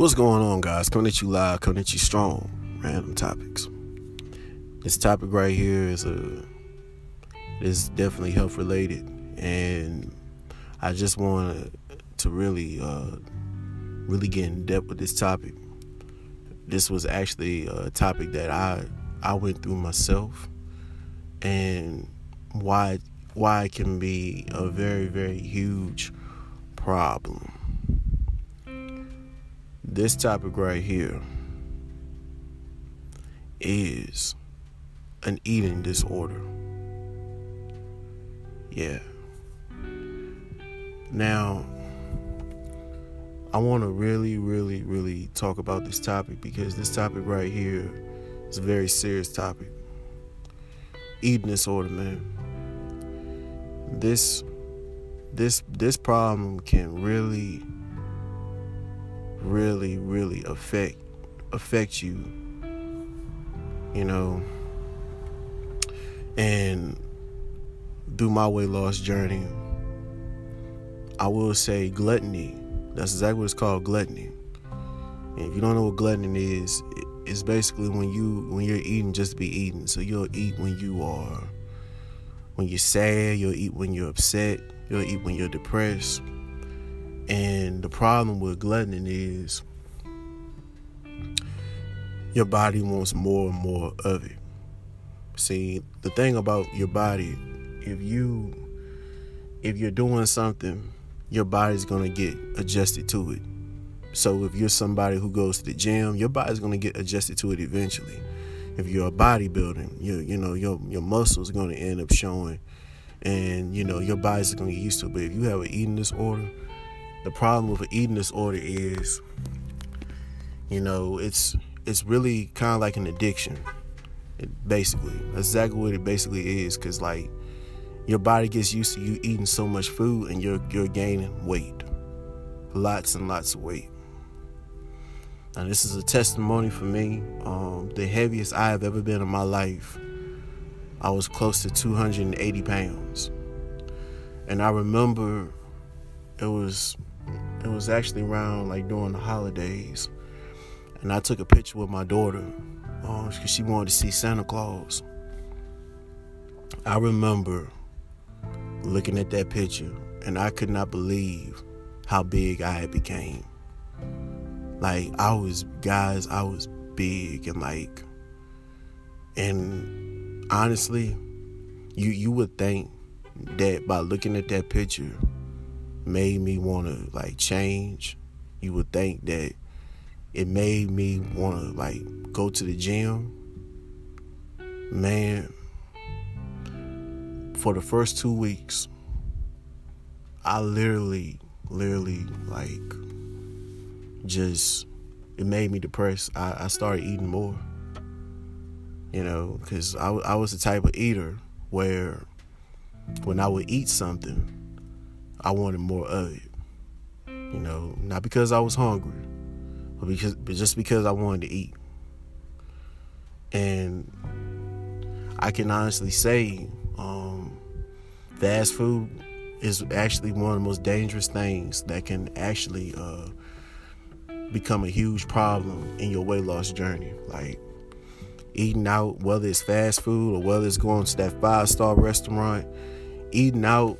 What's going on, guys? Coming at you live, coming at you strong. Random topics. This topic right here is a is definitely health related, and I just want to really, uh, really get in depth with this topic. This was actually a topic that I I went through myself, and why why it can be a very very huge problem this topic right here is an eating disorder. Yeah. Now, I want to really, really, really talk about this topic because this topic right here is a very serious topic. Eating disorder, man. This, this, this problem can really really, really affect affect you. You know, and through my weight loss journey, I will say gluttony. That's exactly what it's called, gluttony. And if you don't know what gluttony is, it's basically when you when you're eating just be eating. So you'll eat when you are when you're sad, you'll eat when you're upset, you'll eat when you're depressed and the problem with gluttony is your body wants more and more of it. See, the thing about your body, if you if you're doing something, your body's gonna get adjusted to it. So if you're somebody who goes to the gym, your body's gonna get adjusted to it eventually. If you're a bodybuilding, you you know your your muscles are gonna end up showing, and you know your body's gonna get used to it. But if you have an eating disorder, the problem with an eating disorder is, you know, it's it's really kind of like an addiction. It basically, that's exactly what it basically is. Cause like your body gets used to you eating so much food, and you're you're gaining weight, lots and lots of weight. Now this is a testimony for me. Um, the heaviest I have ever been in my life, I was close to 280 pounds, and I remember it was it was actually around like during the holidays, and I took a picture with my daughter because uh, she wanted to see Santa Claus. I remember looking at that picture, and I could not believe how big I had became. Like I was, guys, I was big and like, and honestly, you you would think that by looking at that picture made me want to like change, you would think that it made me want to like go to the gym. Man, for the first two weeks, I literally, literally like just it made me depressed. I, I started eating more, you know, because I, I was the type of eater where when I would eat something, I wanted more of it. You know, not because I was hungry, but because but just because I wanted to eat. And I can honestly say, um, fast food is actually one of the most dangerous things that can actually uh, become a huge problem in your weight loss journey. Like eating out, whether it's fast food or whether it's going to that five star restaurant, eating out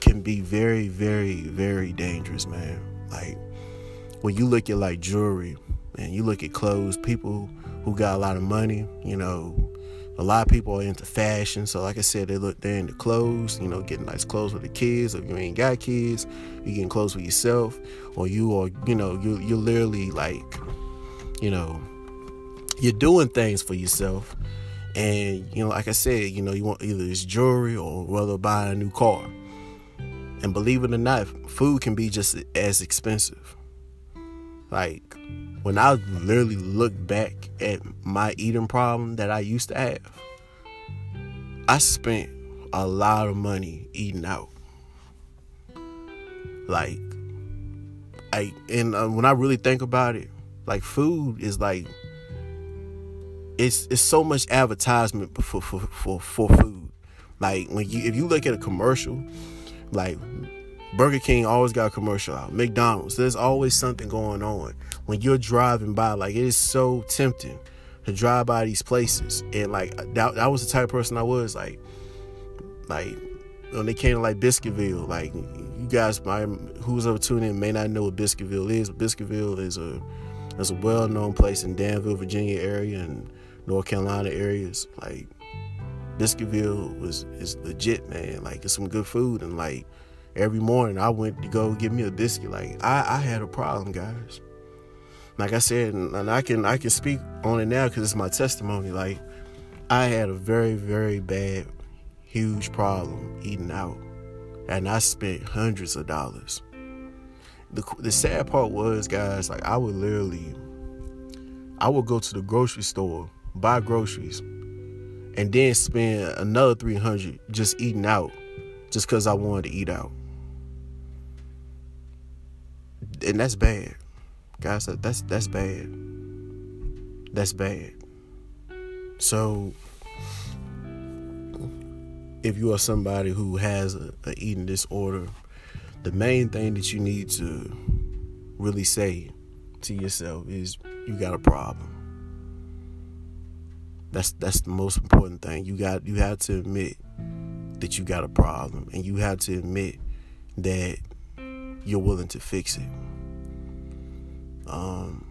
can be very, very, very dangerous, man. Like when you look at like jewelry and you look at clothes, people who got a lot of money, you know, a lot of people are into fashion. So like I said, they look they're into clothes, you know, getting nice clothes for the kids. If you ain't got kids, you getting clothes for yourself, or you are, you know, you you're literally like, you know, you're doing things for yourself. And, you know, like I said, you know, you want either it's jewelry or whether buy a new car. And believe it or not, food can be just as expensive. Like when I literally look back at my eating problem that I used to have, I spent a lot of money eating out. Like, I and uh, when I really think about it, like food is like it's it's so much advertisement for for for, for food. Like when you if you look at a commercial like Burger King always got a commercial out. McDonald's, there's always something going on. When you're driving by, like it is so tempting to drive by these places. And like that, that was the type of person I was. Like, like when they came to like Biscuitville, like you guys, my who's ever tuning in may not know what Biscuitville is. Biscuitville is a is a well known place in Danville, Virginia area and North Carolina areas. Like Biscuitville was is legit, man. Like it's some good food and like every morning I went to go get me a biscuit. Like I, I had a problem, guys. Like I said, and I can I can speak on it now because it's my testimony. Like I had a very very bad, huge problem eating out, and I spent hundreds of dollars. The the sad part was, guys, like I would literally, I would go to the grocery store, buy groceries, and then spend another three hundred just eating out, just because I wanted to eat out and that's bad, guys. That's that's bad. That's bad. So, if you are somebody who has a, a eating disorder, the main thing that you need to really say to yourself is you got a problem. That's that's the most important thing. You got you have to admit that you got a problem and you have to admit that you're willing to fix it. Um,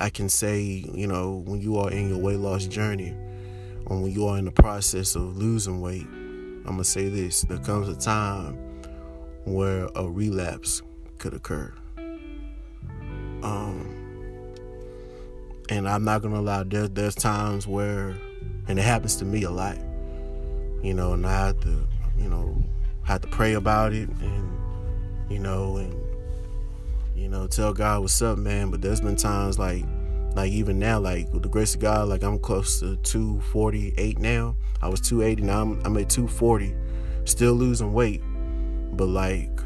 I can say, you know, when you are in your weight loss journey, or when you are in the process of losing weight, I'm gonna say this: there comes a time where a relapse could occur. And I'm not gonna lie. There, there's times where, and it happens to me a lot. You know, and I have to, you know, have to pray about it, and you know, and you know, tell God what's up, man. But there's been times like, like even now, like with the grace of God, like I'm close to 248 now. I was 280, now I'm, I'm at 240, still losing weight. But like,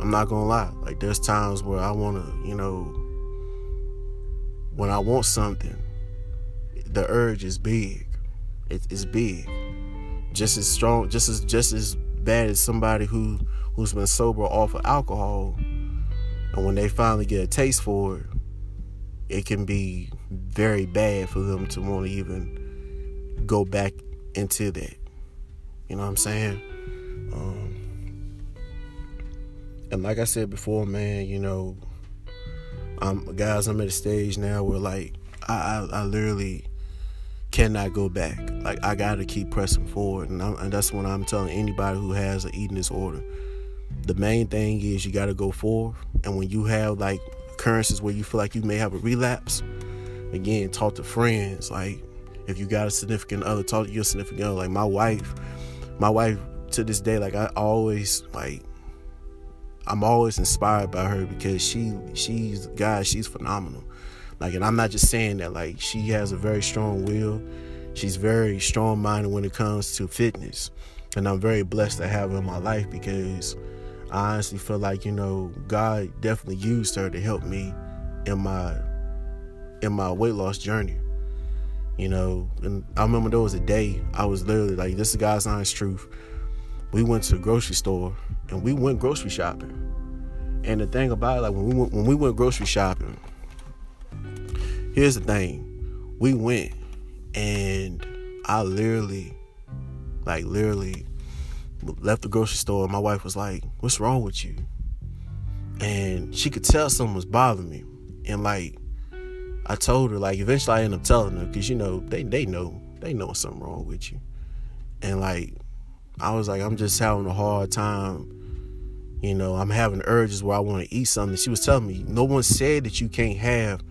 I'm not gonna lie. Like there's times where I wanna, you know, when I want something, the urge is big. It, it's big, just as strong, just as just as bad as somebody who who's been sober off of alcohol, and when they finally get a taste for it, it can be very bad for them to want to even go back into that. You know what I'm saying? Um, and like I said before, man, you know, I'm guys. I'm at a stage now where like I, I, I literally cannot go back. Like I got to keep pressing forward, and, and that's when I'm telling anybody who has an eating disorder the main thing is you got to go forward. And when you have like occurrences where you feel like you may have a relapse, again, talk to friends. Like if you got a significant other, talk to your significant other. Like my wife, my wife to this day, like I always like I'm always inspired by her because she she's guys, she's phenomenal. Like and I'm not just saying that, like she has a very strong will. She's very strong minded when it comes to fitness. And I'm very blessed to have her in my life because I honestly feel like, you know, God definitely used her to help me in my in my weight loss journey. You know, and I remember there was a day I was literally like, this is God's honest truth. We went to the grocery store and we went grocery shopping. And the thing about it, like when we went when we went grocery shopping, here's the thing. We went and I literally, like literally left the grocery store and my wife was like, What's wrong with you? And she could tell something was bothering me. And like I told her, like eventually I ended up telling her, because you know, they they know, they know something wrong with you. And like I was like, I'm just having a hard time. You know, I'm having urges where I want to eat something. She was telling me, no one said that you can't have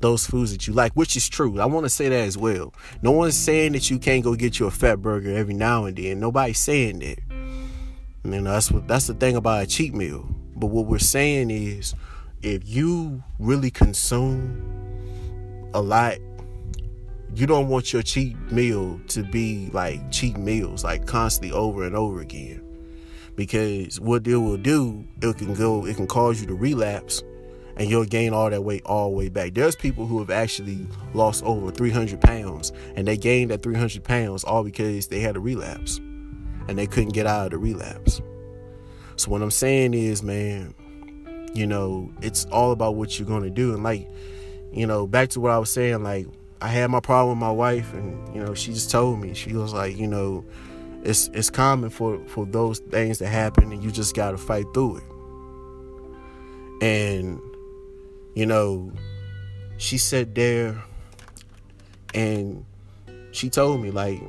those foods that you like, which is true. I want to say that as well. No one's saying that you can't go get you a fat burger every now and then. Nobody's saying that. You know, that's what that's the thing about a cheat meal. But what we're saying is if you really consume a lot, you don't want your cheat meal to be like cheat meals, like constantly over and over again. Because what it will do, it can go, it can cause you to relapse and you'll gain all that weight all the way back. There's people who have actually lost over 300 pounds and they gained that 300 pounds all because they had a relapse. And they couldn't get out of the relapse. So what I'm saying is, man, you know, it's all about what you're gonna do. And like, you know, back to what I was saying, like I had my problem with my wife and, you know, she just told me, she was like, you know, it's it's common for, for those things to happen and you just gotta fight through it. And, you know, she sat there and she told me like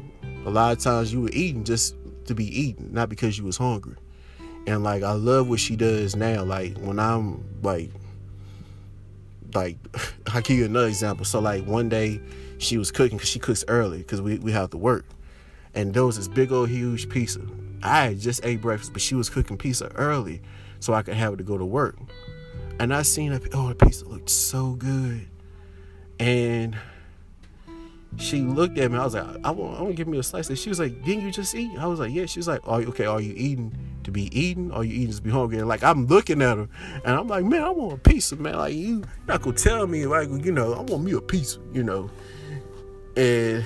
a lot of times you were eating just to be eating, not because you was hungry. And like I love what she does now. Like when I'm like like I'll give you another example. So like one day she was cooking because she cooks early because we, we have to work. And there was this big old huge pizza. I just ate breakfast, but she was cooking pizza early so I could have it to go to work. And I seen oh, the pizza looked so good. And she looked at me. I was like, I want, I want to give me a slice. And she was like, didn't you just eat? I was like, yeah. She was like, are you, okay, are you eating to be eating? Are you eating to be hungry? And like, I'm looking at her and I'm like, man, I want a pizza, man. Like, you not to tell me, like, you know, I want me a pizza, you know. And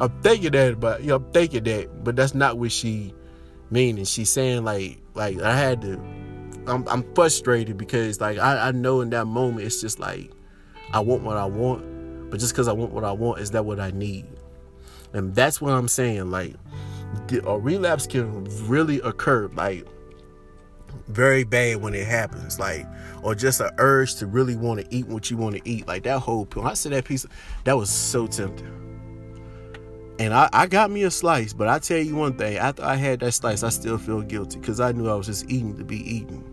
I'm thinking that, but, you know, I'm thinking that, but that's not what she meaning. She's saying, like, like, I had to, I'm, I'm frustrated because, like, I, I know in that moment, it's just like, I want what I want but just because I want what I want, is that what I need? And that's what I'm saying. Like, a relapse can really occur, like, very bad when it happens. Like, or just an urge to really want to eat what you want to eat. Like, that whole pill. I said that piece, that was so tempting. And I, I got me a slice, but I tell you one thing, after I had that slice, I still feel guilty because I knew I was just eating to be eating.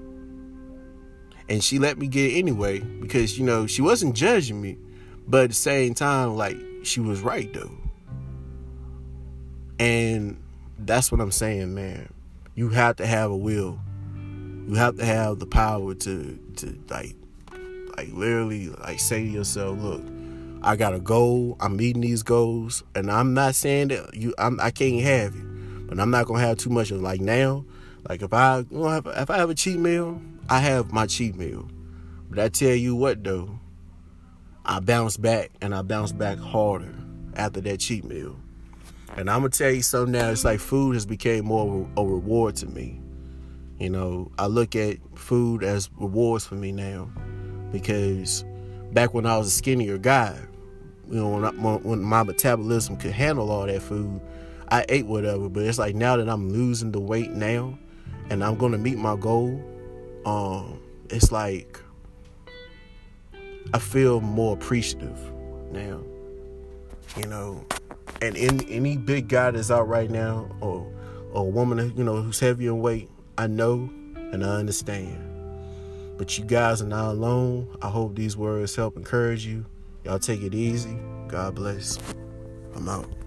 And she let me get it anyway because, you know, she wasn't judging me. But at the same time, like she was right though. And that's what I'm saying, man. You have to have a will. You have to have the power to to like like literally like say to yourself, look, I got a goal. I'm meeting these goals, and I'm not saying that you I'm, I can't have it, but I'm not gonna have too much of like now. Like if I if I have a cheat meal, I have my cheat meal. But I tell you what though, I bounced back and I bounced back harder after that cheat meal. And I'm gonna tell you something now. It's like food has become more of a reward to me. You know, I look at food as rewards for me now, because back when I was a skinnier guy, you know, when, I, when my metabolism could handle all that food, I ate whatever. But it's like now that I'm losing the weight now, and I'm gonna meet my goal, um, it's like I feel more appreciative now. You know, and in any big guy that's out right now, or or a woman, you know, who's heavy in weight, I know and I understand. But you guys are not alone. I hope these words help encourage you. Y'all take it easy. God bless. I'm out.